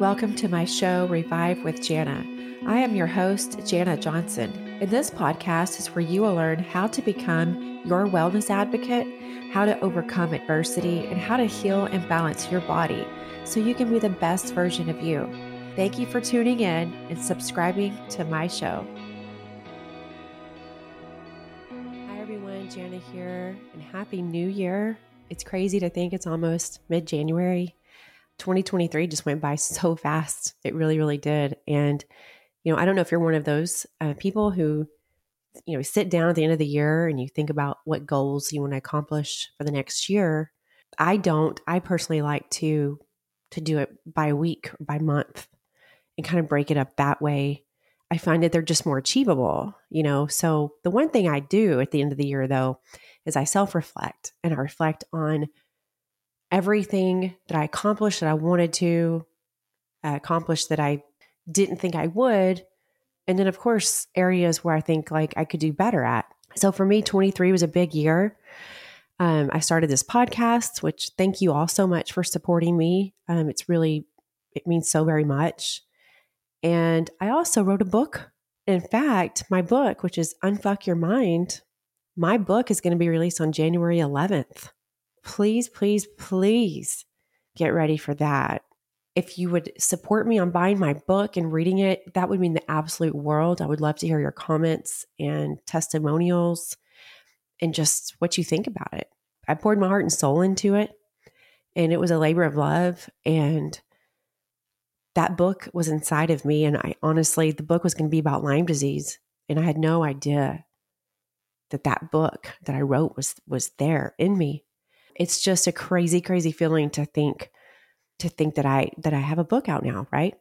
Welcome to my show, Revive with Janna. I am your host, Janna Johnson. In this podcast is where you will learn how to become your wellness advocate, how to overcome adversity, and how to heal and balance your body so you can be the best version of you. Thank you for tuning in and subscribing to my show. Hi, everyone. Janna here, and Happy New Year. It's crazy to think it's almost mid January 2023 just went by so fast. It really, really did. And, you know, I don't know if you're one of those uh, people who, you know, sit down at the end of the year and you think about what goals you want to accomplish for the next year. I don't. I personally like to to do it by week by month and kind of break it up that way. I find that they're just more achievable, you know. So the one thing I do at the end of the year though is I self-reflect and I reflect on everything that I accomplished that I wanted to uh, accomplish that I didn't think I would. And then, of course, areas where I think like I could do better at. So for me, 23 was a big year. Um, I started this podcast, which thank you all so much for supporting me. Um, it's really, it means so very much. And I also wrote a book. In fact, my book, which is Unfuck Your Mind, my book is going to be released on January 11th please, please, please get ready for that. If you would support me on buying my book and reading it, that would mean the absolute world. I would love to hear your comments and testimonials and just what you think about it. I poured my heart and soul into it, and it was a labor of love. And that book was inside of me. And I honestly, the book was going to be about Lyme disease. And I had no idea that that book that I wrote was was there in me it's just a crazy, crazy feeling to think to think that I that I have a book out now, right?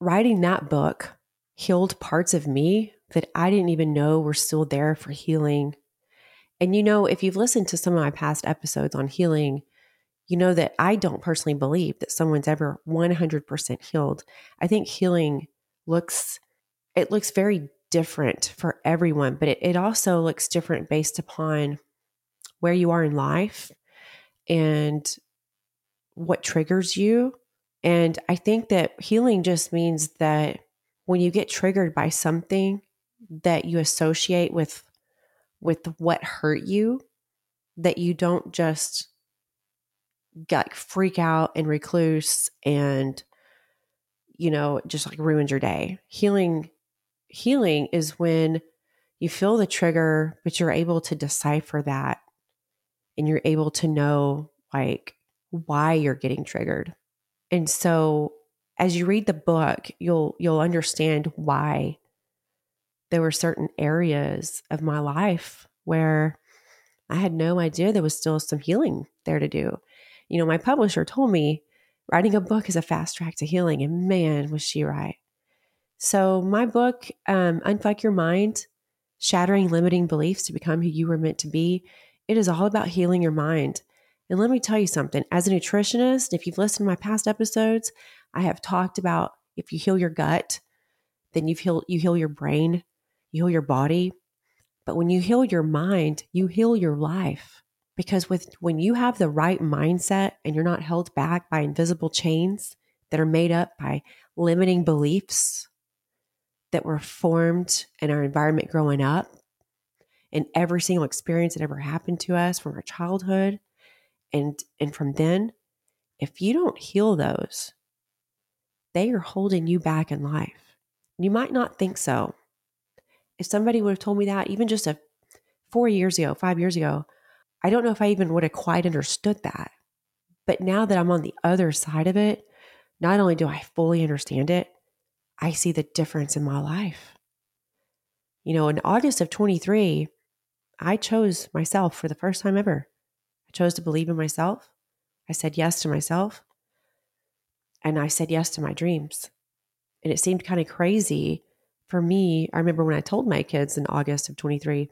Writing that book healed parts of me that I didn't even know were still there for healing. And you know, if you've listened to some of my past episodes on healing, you know that I don't personally believe that someone's ever 100% healed. I think healing looks it looks very different for everyone, but it, it also looks different based upon where you are in life and what triggers you. And I think that healing just means that when you get triggered by something that you associate with with what hurt you, that you don't just get freak out and recluse and you know just like ruins your day. Healing healing is when you feel the trigger but you're able to decipher that and you're able to know like why you're getting triggered. And so as you read the book, you'll you'll understand why there were certain areas of my life where I had no idea there was still some healing there to do. You know, my publisher told me writing a book is a fast track to healing, and man, was she right. So, my book, um, Unfuck Your Mind Shattering Limiting Beliefs to Become Who You Were Meant to Be, it is all about healing your mind. And let me tell you something as a nutritionist, if you've listened to my past episodes, I have talked about if you heal your gut, then you've healed, you heal your brain, you heal your body. But when you heal your mind, you heal your life. Because with when you have the right mindset and you're not held back by invisible chains that are made up by limiting beliefs that were formed in our environment growing up, and every single experience that ever happened to us from our childhood. And and from then if you don't heal those they are holding you back in life. You might not think so. If somebody would have told me that even just a 4 years ago 5 years ago i don't know if i even would have quite understood that. But now that i'm on the other side of it not only do i fully understand it i see the difference in my life. You know in august of 23 I chose myself for the first time ever. I chose to believe in myself. I said yes to myself. And I said yes to my dreams. And it seemed kind of crazy for me. I remember when I told my kids in August of 23,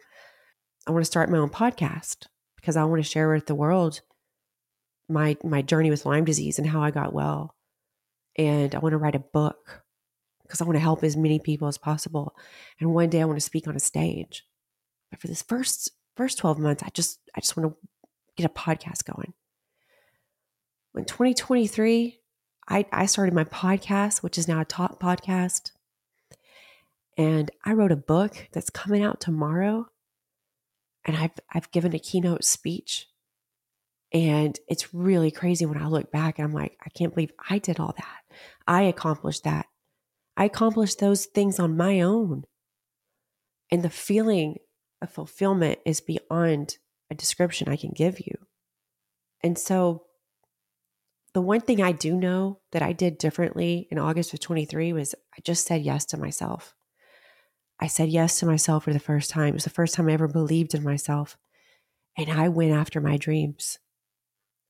I want to start my own podcast because I want to share with the world my my journey with Lyme disease and how I got well. And I want to write a book because I want to help as many people as possible. And one day I want to speak on a stage. For this first first 12 months, I just I just want to get a podcast going. In 2023, I, I started my podcast, which is now a top podcast. And I wrote a book that's coming out tomorrow. And I've, I've given a keynote speech. And it's really crazy when I look back and I'm like, I can't believe I did all that. I accomplished that. I accomplished those things on my own. And the feeling of fulfillment is beyond a description I can give you. And so, the one thing I do know that I did differently in August of 23 was I just said yes to myself. I said yes to myself for the first time. It was the first time I ever believed in myself. And I went after my dreams.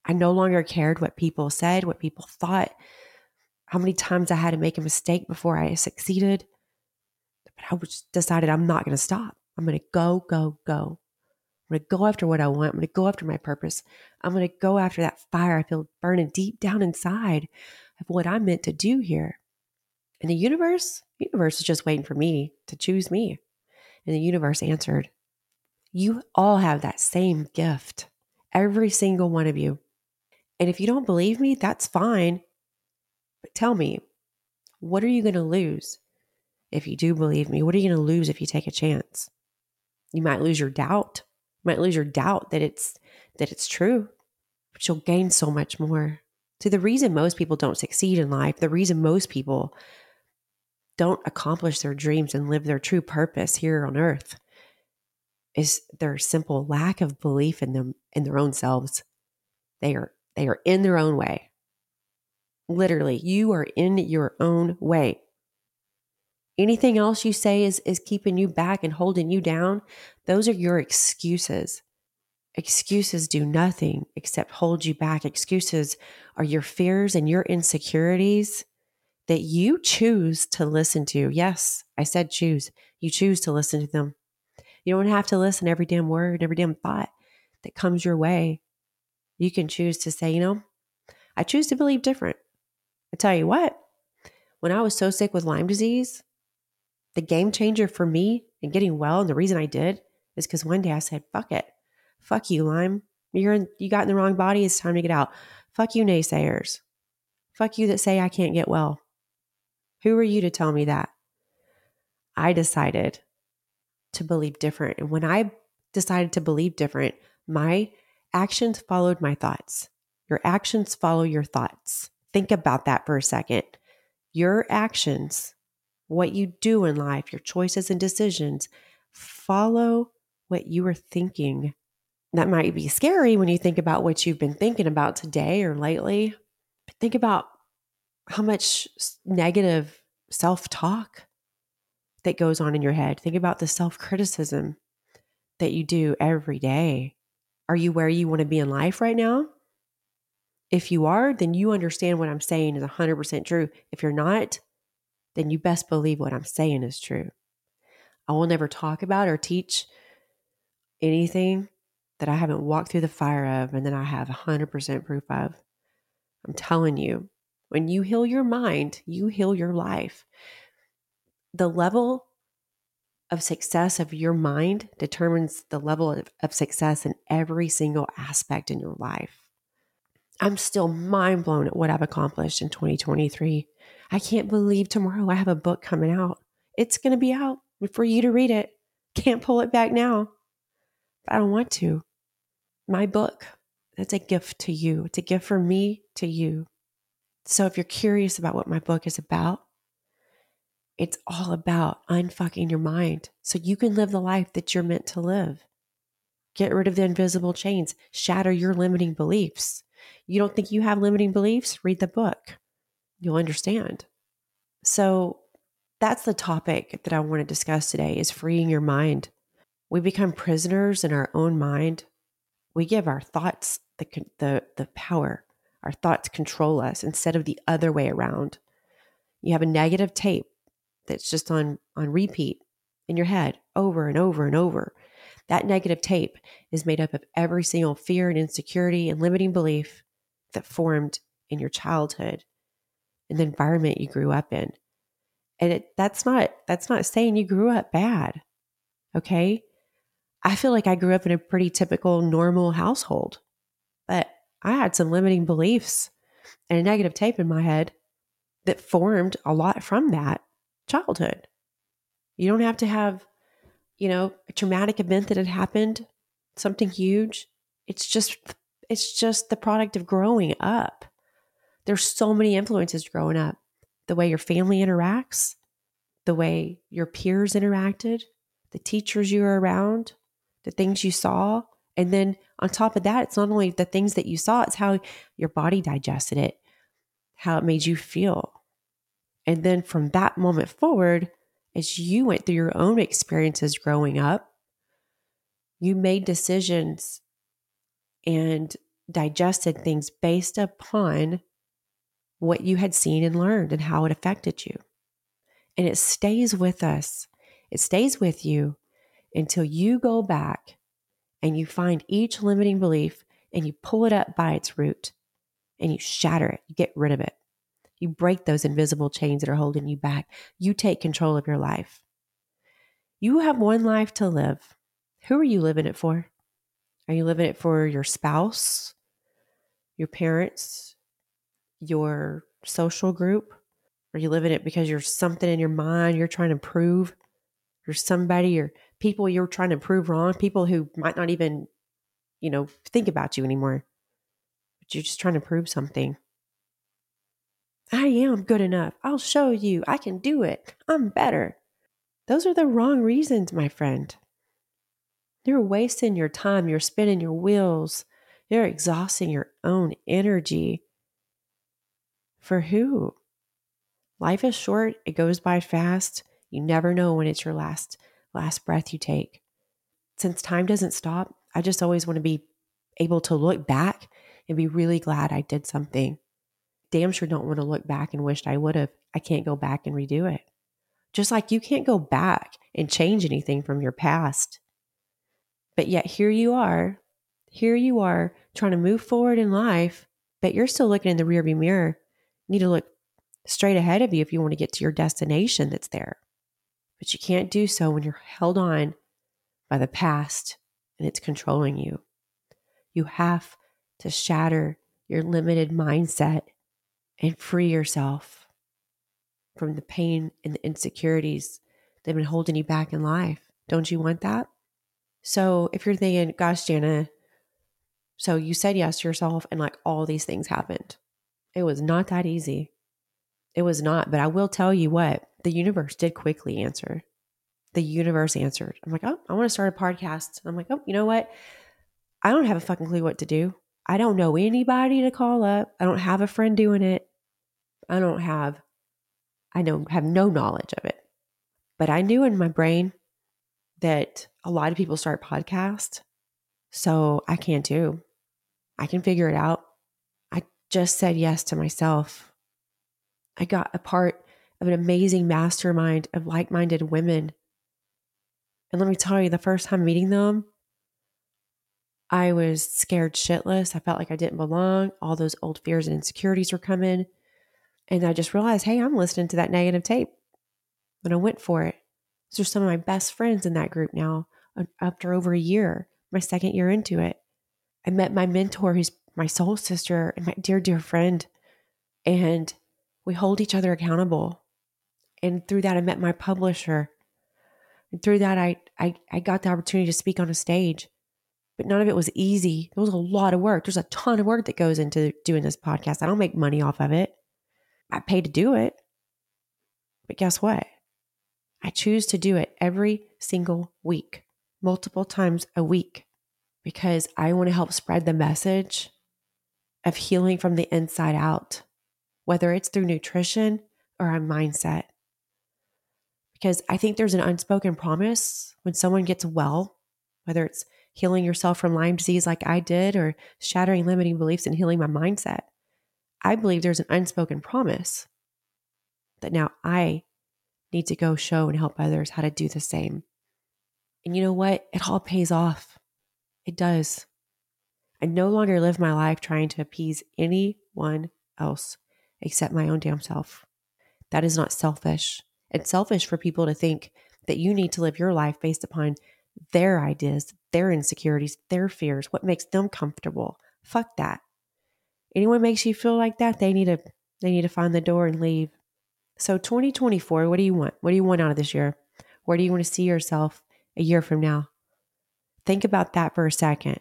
I no longer cared what people said, what people thought, how many times I had to make a mistake before I succeeded. But I decided I'm not going to stop. I'm going to go, go, go. I'm going to go after what I want. I'm going to go after my purpose. I'm going to go after that fire I feel burning deep down inside of what I'm meant to do here. And the universe, the universe is just waiting for me to choose me. And the universe answered, You all have that same gift, every single one of you. And if you don't believe me, that's fine. But tell me, what are you going to lose if you do believe me? What are you going to lose if you take a chance? You might lose your doubt. You might lose your doubt that it's that it's true, but you'll gain so much more. So the reason most people don't succeed in life, the reason most people don't accomplish their dreams and live their true purpose here on earth is their simple lack of belief in them in their own selves. They are they are in their own way. Literally, you are in your own way. Anything else you say is, is keeping you back and holding you down, those are your excuses. Excuses do nothing except hold you back. Excuses are your fears and your insecurities that you choose to listen to. Yes, I said choose. You choose to listen to them. You don't have to listen every damn word, every damn thought that comes your way. You can choose to say, you know, I choose to believe different. I tell you what, when I was so sick with Lyme disease, the game changer for me and getting well, and the reason I did is because one day I said, fuck it. Fuck you, Lyme. You're in, you got in the wrong body. It's time to get out. Fuck you, naysayers. Fuck you that say I can't get well. Who are you to tell me that? I decided to believe different. And when I decided to believe different, my actions followed my thoughts. Your actions follow your thoughts. Think about that for a second. Your actions what you do in life, your choices and decisions, follow what you are thinking. That might be scary when you think about what you've been thinking about today or lately. But think about how much negative self talk that goes on in your head. Think about the self criticism that you do every day. Are you where you want to be in life right now? If you are, then you understand what I'm saying is 100% true. If you're not, then you best believe what I'm saying is true. I will never talk about or teach anything that I haven't walked through the fire of and that I have 100% proof of. I'm telling you, when you heal your mind, you heal your life. The level of success of your mind determines the level of, of success in every single aspect in your life. I'm still mind blown at what I've accomplished in 2023. I can't believe tomorrow I have a book coming out. It's going to be out for you to read it. Can't pull it back now. But I don't want to. My book, that's a gift to you. It's a gift from me to you. So if you're curious about what my book is about, it's all about unfucking your mind so you can live the life that you're meant to live. Get rid of the invisible chains, shatter your limiting beliefs. You don't think you have limiting beliefs? Read the book you'll understand. So that's the topic that I want to discuss today is freeing your mind. We become prisoners in our own mind. We give our thoughts the, the, the power. Our thoughts control us instead of the other way around. You have a negative tape that's just on, on repeat in your head over and over and over. That negative tape is made up of every single fear and insecurity and limiting belief that formed in your childhood and the environment you grew up in. And it, that's not that's not saying you grew up bad. Okay? I feel like I grew up in a pretty typical normal household. But I had some limiting beliefs and a negative tape in my head that formed a lot from that childhood. You don't have to have, you know, a traumatic event that had happened, something huge. It's just it's just the product of growing up. There's so many influences growing up. The way your family interacts, the way your peers interacted, the teachers you were around, the things you saw. And then on top of that, it's not only the things that you saw, it's how your body digested it, how it made you feel. And then from that moment forward, as you went through your own experiences growing up, you made decisions and digested things based upon what you had seen and learned and how it affected you. And it stays with us, it stays with you until you go back and you find each limiting belief and you pull it up by its root and you shatter it, you get rid of it. You break those invisible chains that are holding you back. You take control of your life. You have one life to live. Who are you living it for? Are you living it for your spouse, your parents, your social group? Are you living it because you're something in your mind you're trying to prove? You're somebody or people you're trying to prove wrong, people who might not even, you know, think about you anymore. But you're just trying to prove something. I am good enough. I'll show you. I can do it. I'm better. Those are the wrong reasons, my friend. You're wasting your time. You're spinning your wheels. You're exhausting your own energy. For who? Life is short. It goes by fast. You never know when it's your last last breath you take. Since time doesn't stop, I just always want to be able to look back and be really glad I did something damn sure don't want to look back and wished I would have. I can't go back and redo it. Just like you can't go back and change anything from your past. But yet here you are, here you are trying to move forward in life, but you're still looking in the rearview mirror. You need to look straight ahead of you if you want to get to your destination that's there. But you can't do so when you're held on by the past and it's controlling you. You have to shatter your limited mindset and free yourself from the pain and the insecurities that have been holding you back in life. Don't you want that? So if you're thinking, gosh, Janna, so you said yes to yourself and like all these things happened. It was not that easy. It was not, but I will tell you what, the universe did quickly answer. The universe answered. I'm like, oh, I want to start a podcast. I'm like, oh, you know what? I don't have a fucking clue what to do. I don't know anybody to call up. I don't have a friend doing it. I don't have, I don't have no knowledge of it. But I knew in my brain that a lot of people start podcasts. So I can too. I can figure it out. I just said yes to myself. I got a part of an amazing mastermind of like minded women. And let me tell you, the first time meeting them, I was scared shitless. I felt like I didn't belong. All those old fears and insecurities were coming. And I just realized, hey, I'm listening to that negative tape. And I went for it. Are some of my best friends in that group now, after over a year, my second year into it. I met my mentor, who's my soul sister and my dear, dear friend. And we hold each other accountable. And through that, I met my publisher. And through that, I, I, I got the opportunity to speak on a stage but none of it was easy. It was a lot of work. There's a ton of work that goes into doing this podcast. I don't make money off of it. I pay to do it. But guess what? I choose to do it every single week, multiple times a week, because I want to help spread the message of healing from the inside out, whether it's through nutrition or a mindset. Because I think there's an unspoken promise when someone gets well, whether it's healing yourself from Lyme disease like I did, or shattering limiting beliefs and healing my mindset. I believe there's an unspoken promise that now I need to go show and help others how to do the same. And you know what? It all pays off. It does. I no longer live my life trying to appease anyone else except my own damn self. That is not selfish. It's selfish for people to think that you need to live your life based upon their ideas, their insecurities, their fears, what makes them comfortable. Fuck that. Anyone makes you feel like that, they need to they need to find the door and leave. So 2024, what do you want? What do you want out of this year? Where do you want to see yourself a year from now? Think about that for a second.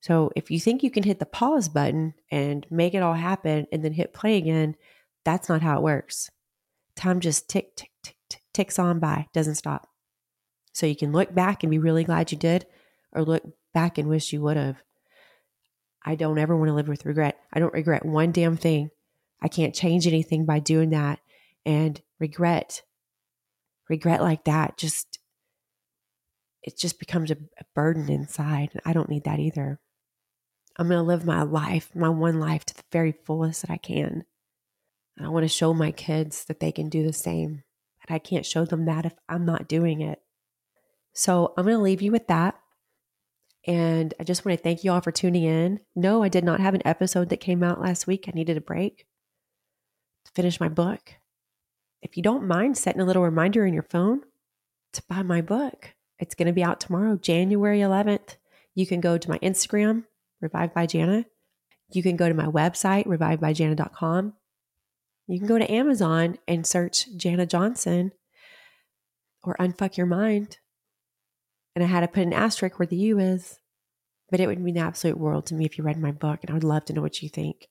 So if you think you can hit the pause button and make it all happen and then hit play again, that's not how it works. Time just tick, tick, tick, tick ticks on by, doesn't stop. So you can look back and be really glad you did, or look back and wish you would have. I don't ever want to live with regret. I don't regret one damn thing. I can't change anything by doing that. And regret, regret like that, just, it just becomes a, a burden inside. I don't need that either. I'm going to live my life, my one life to the very fullest that I can. And I want to show my kids that they can do the same. But I can't show them that if I'm not doing it. So I'm going to leave you with that. And I just want to thank you all for tuning in. No, I did not have an episode that came out last week. I needed a break to finish my book. If you don't mind setting a little reminder in your phone to buy my book, it's going to be out tomorrow, January 11th. You can go to my Instagram, Revived by Janna. You can go to my website, revivedbyjana.com. You can go to Amazon and search Janna Johnson or Unfuck Your Mind and I had to put an asterisk where the U is. But it would mean the absolute world to me if you read my book, and I would love to know what you think.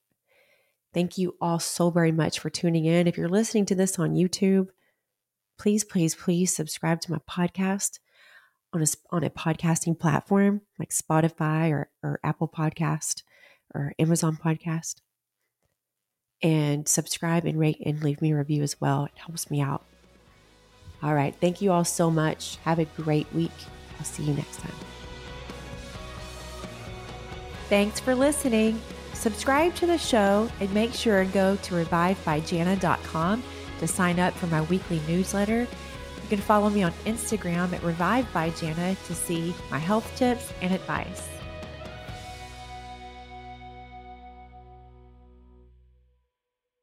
Thank you all so very much for tuning in. If you're listening to this on YouTube, please, please, please subscribe to my podcast on a, on a podcasting platform like Spotify or, or Apple Podcast or Amazon Podcast. And subscribe and rate and leave me a review as well. It helps me out. All right. Thank you all so much. Have a great week. I'll see you next time. Thanks for listening. Subscribe to the show and make sure and go to revivedbyjana.com to sign up for my weekly newsletter. You can follow me on Instagram at Revive by Janna to see my health tips and advice.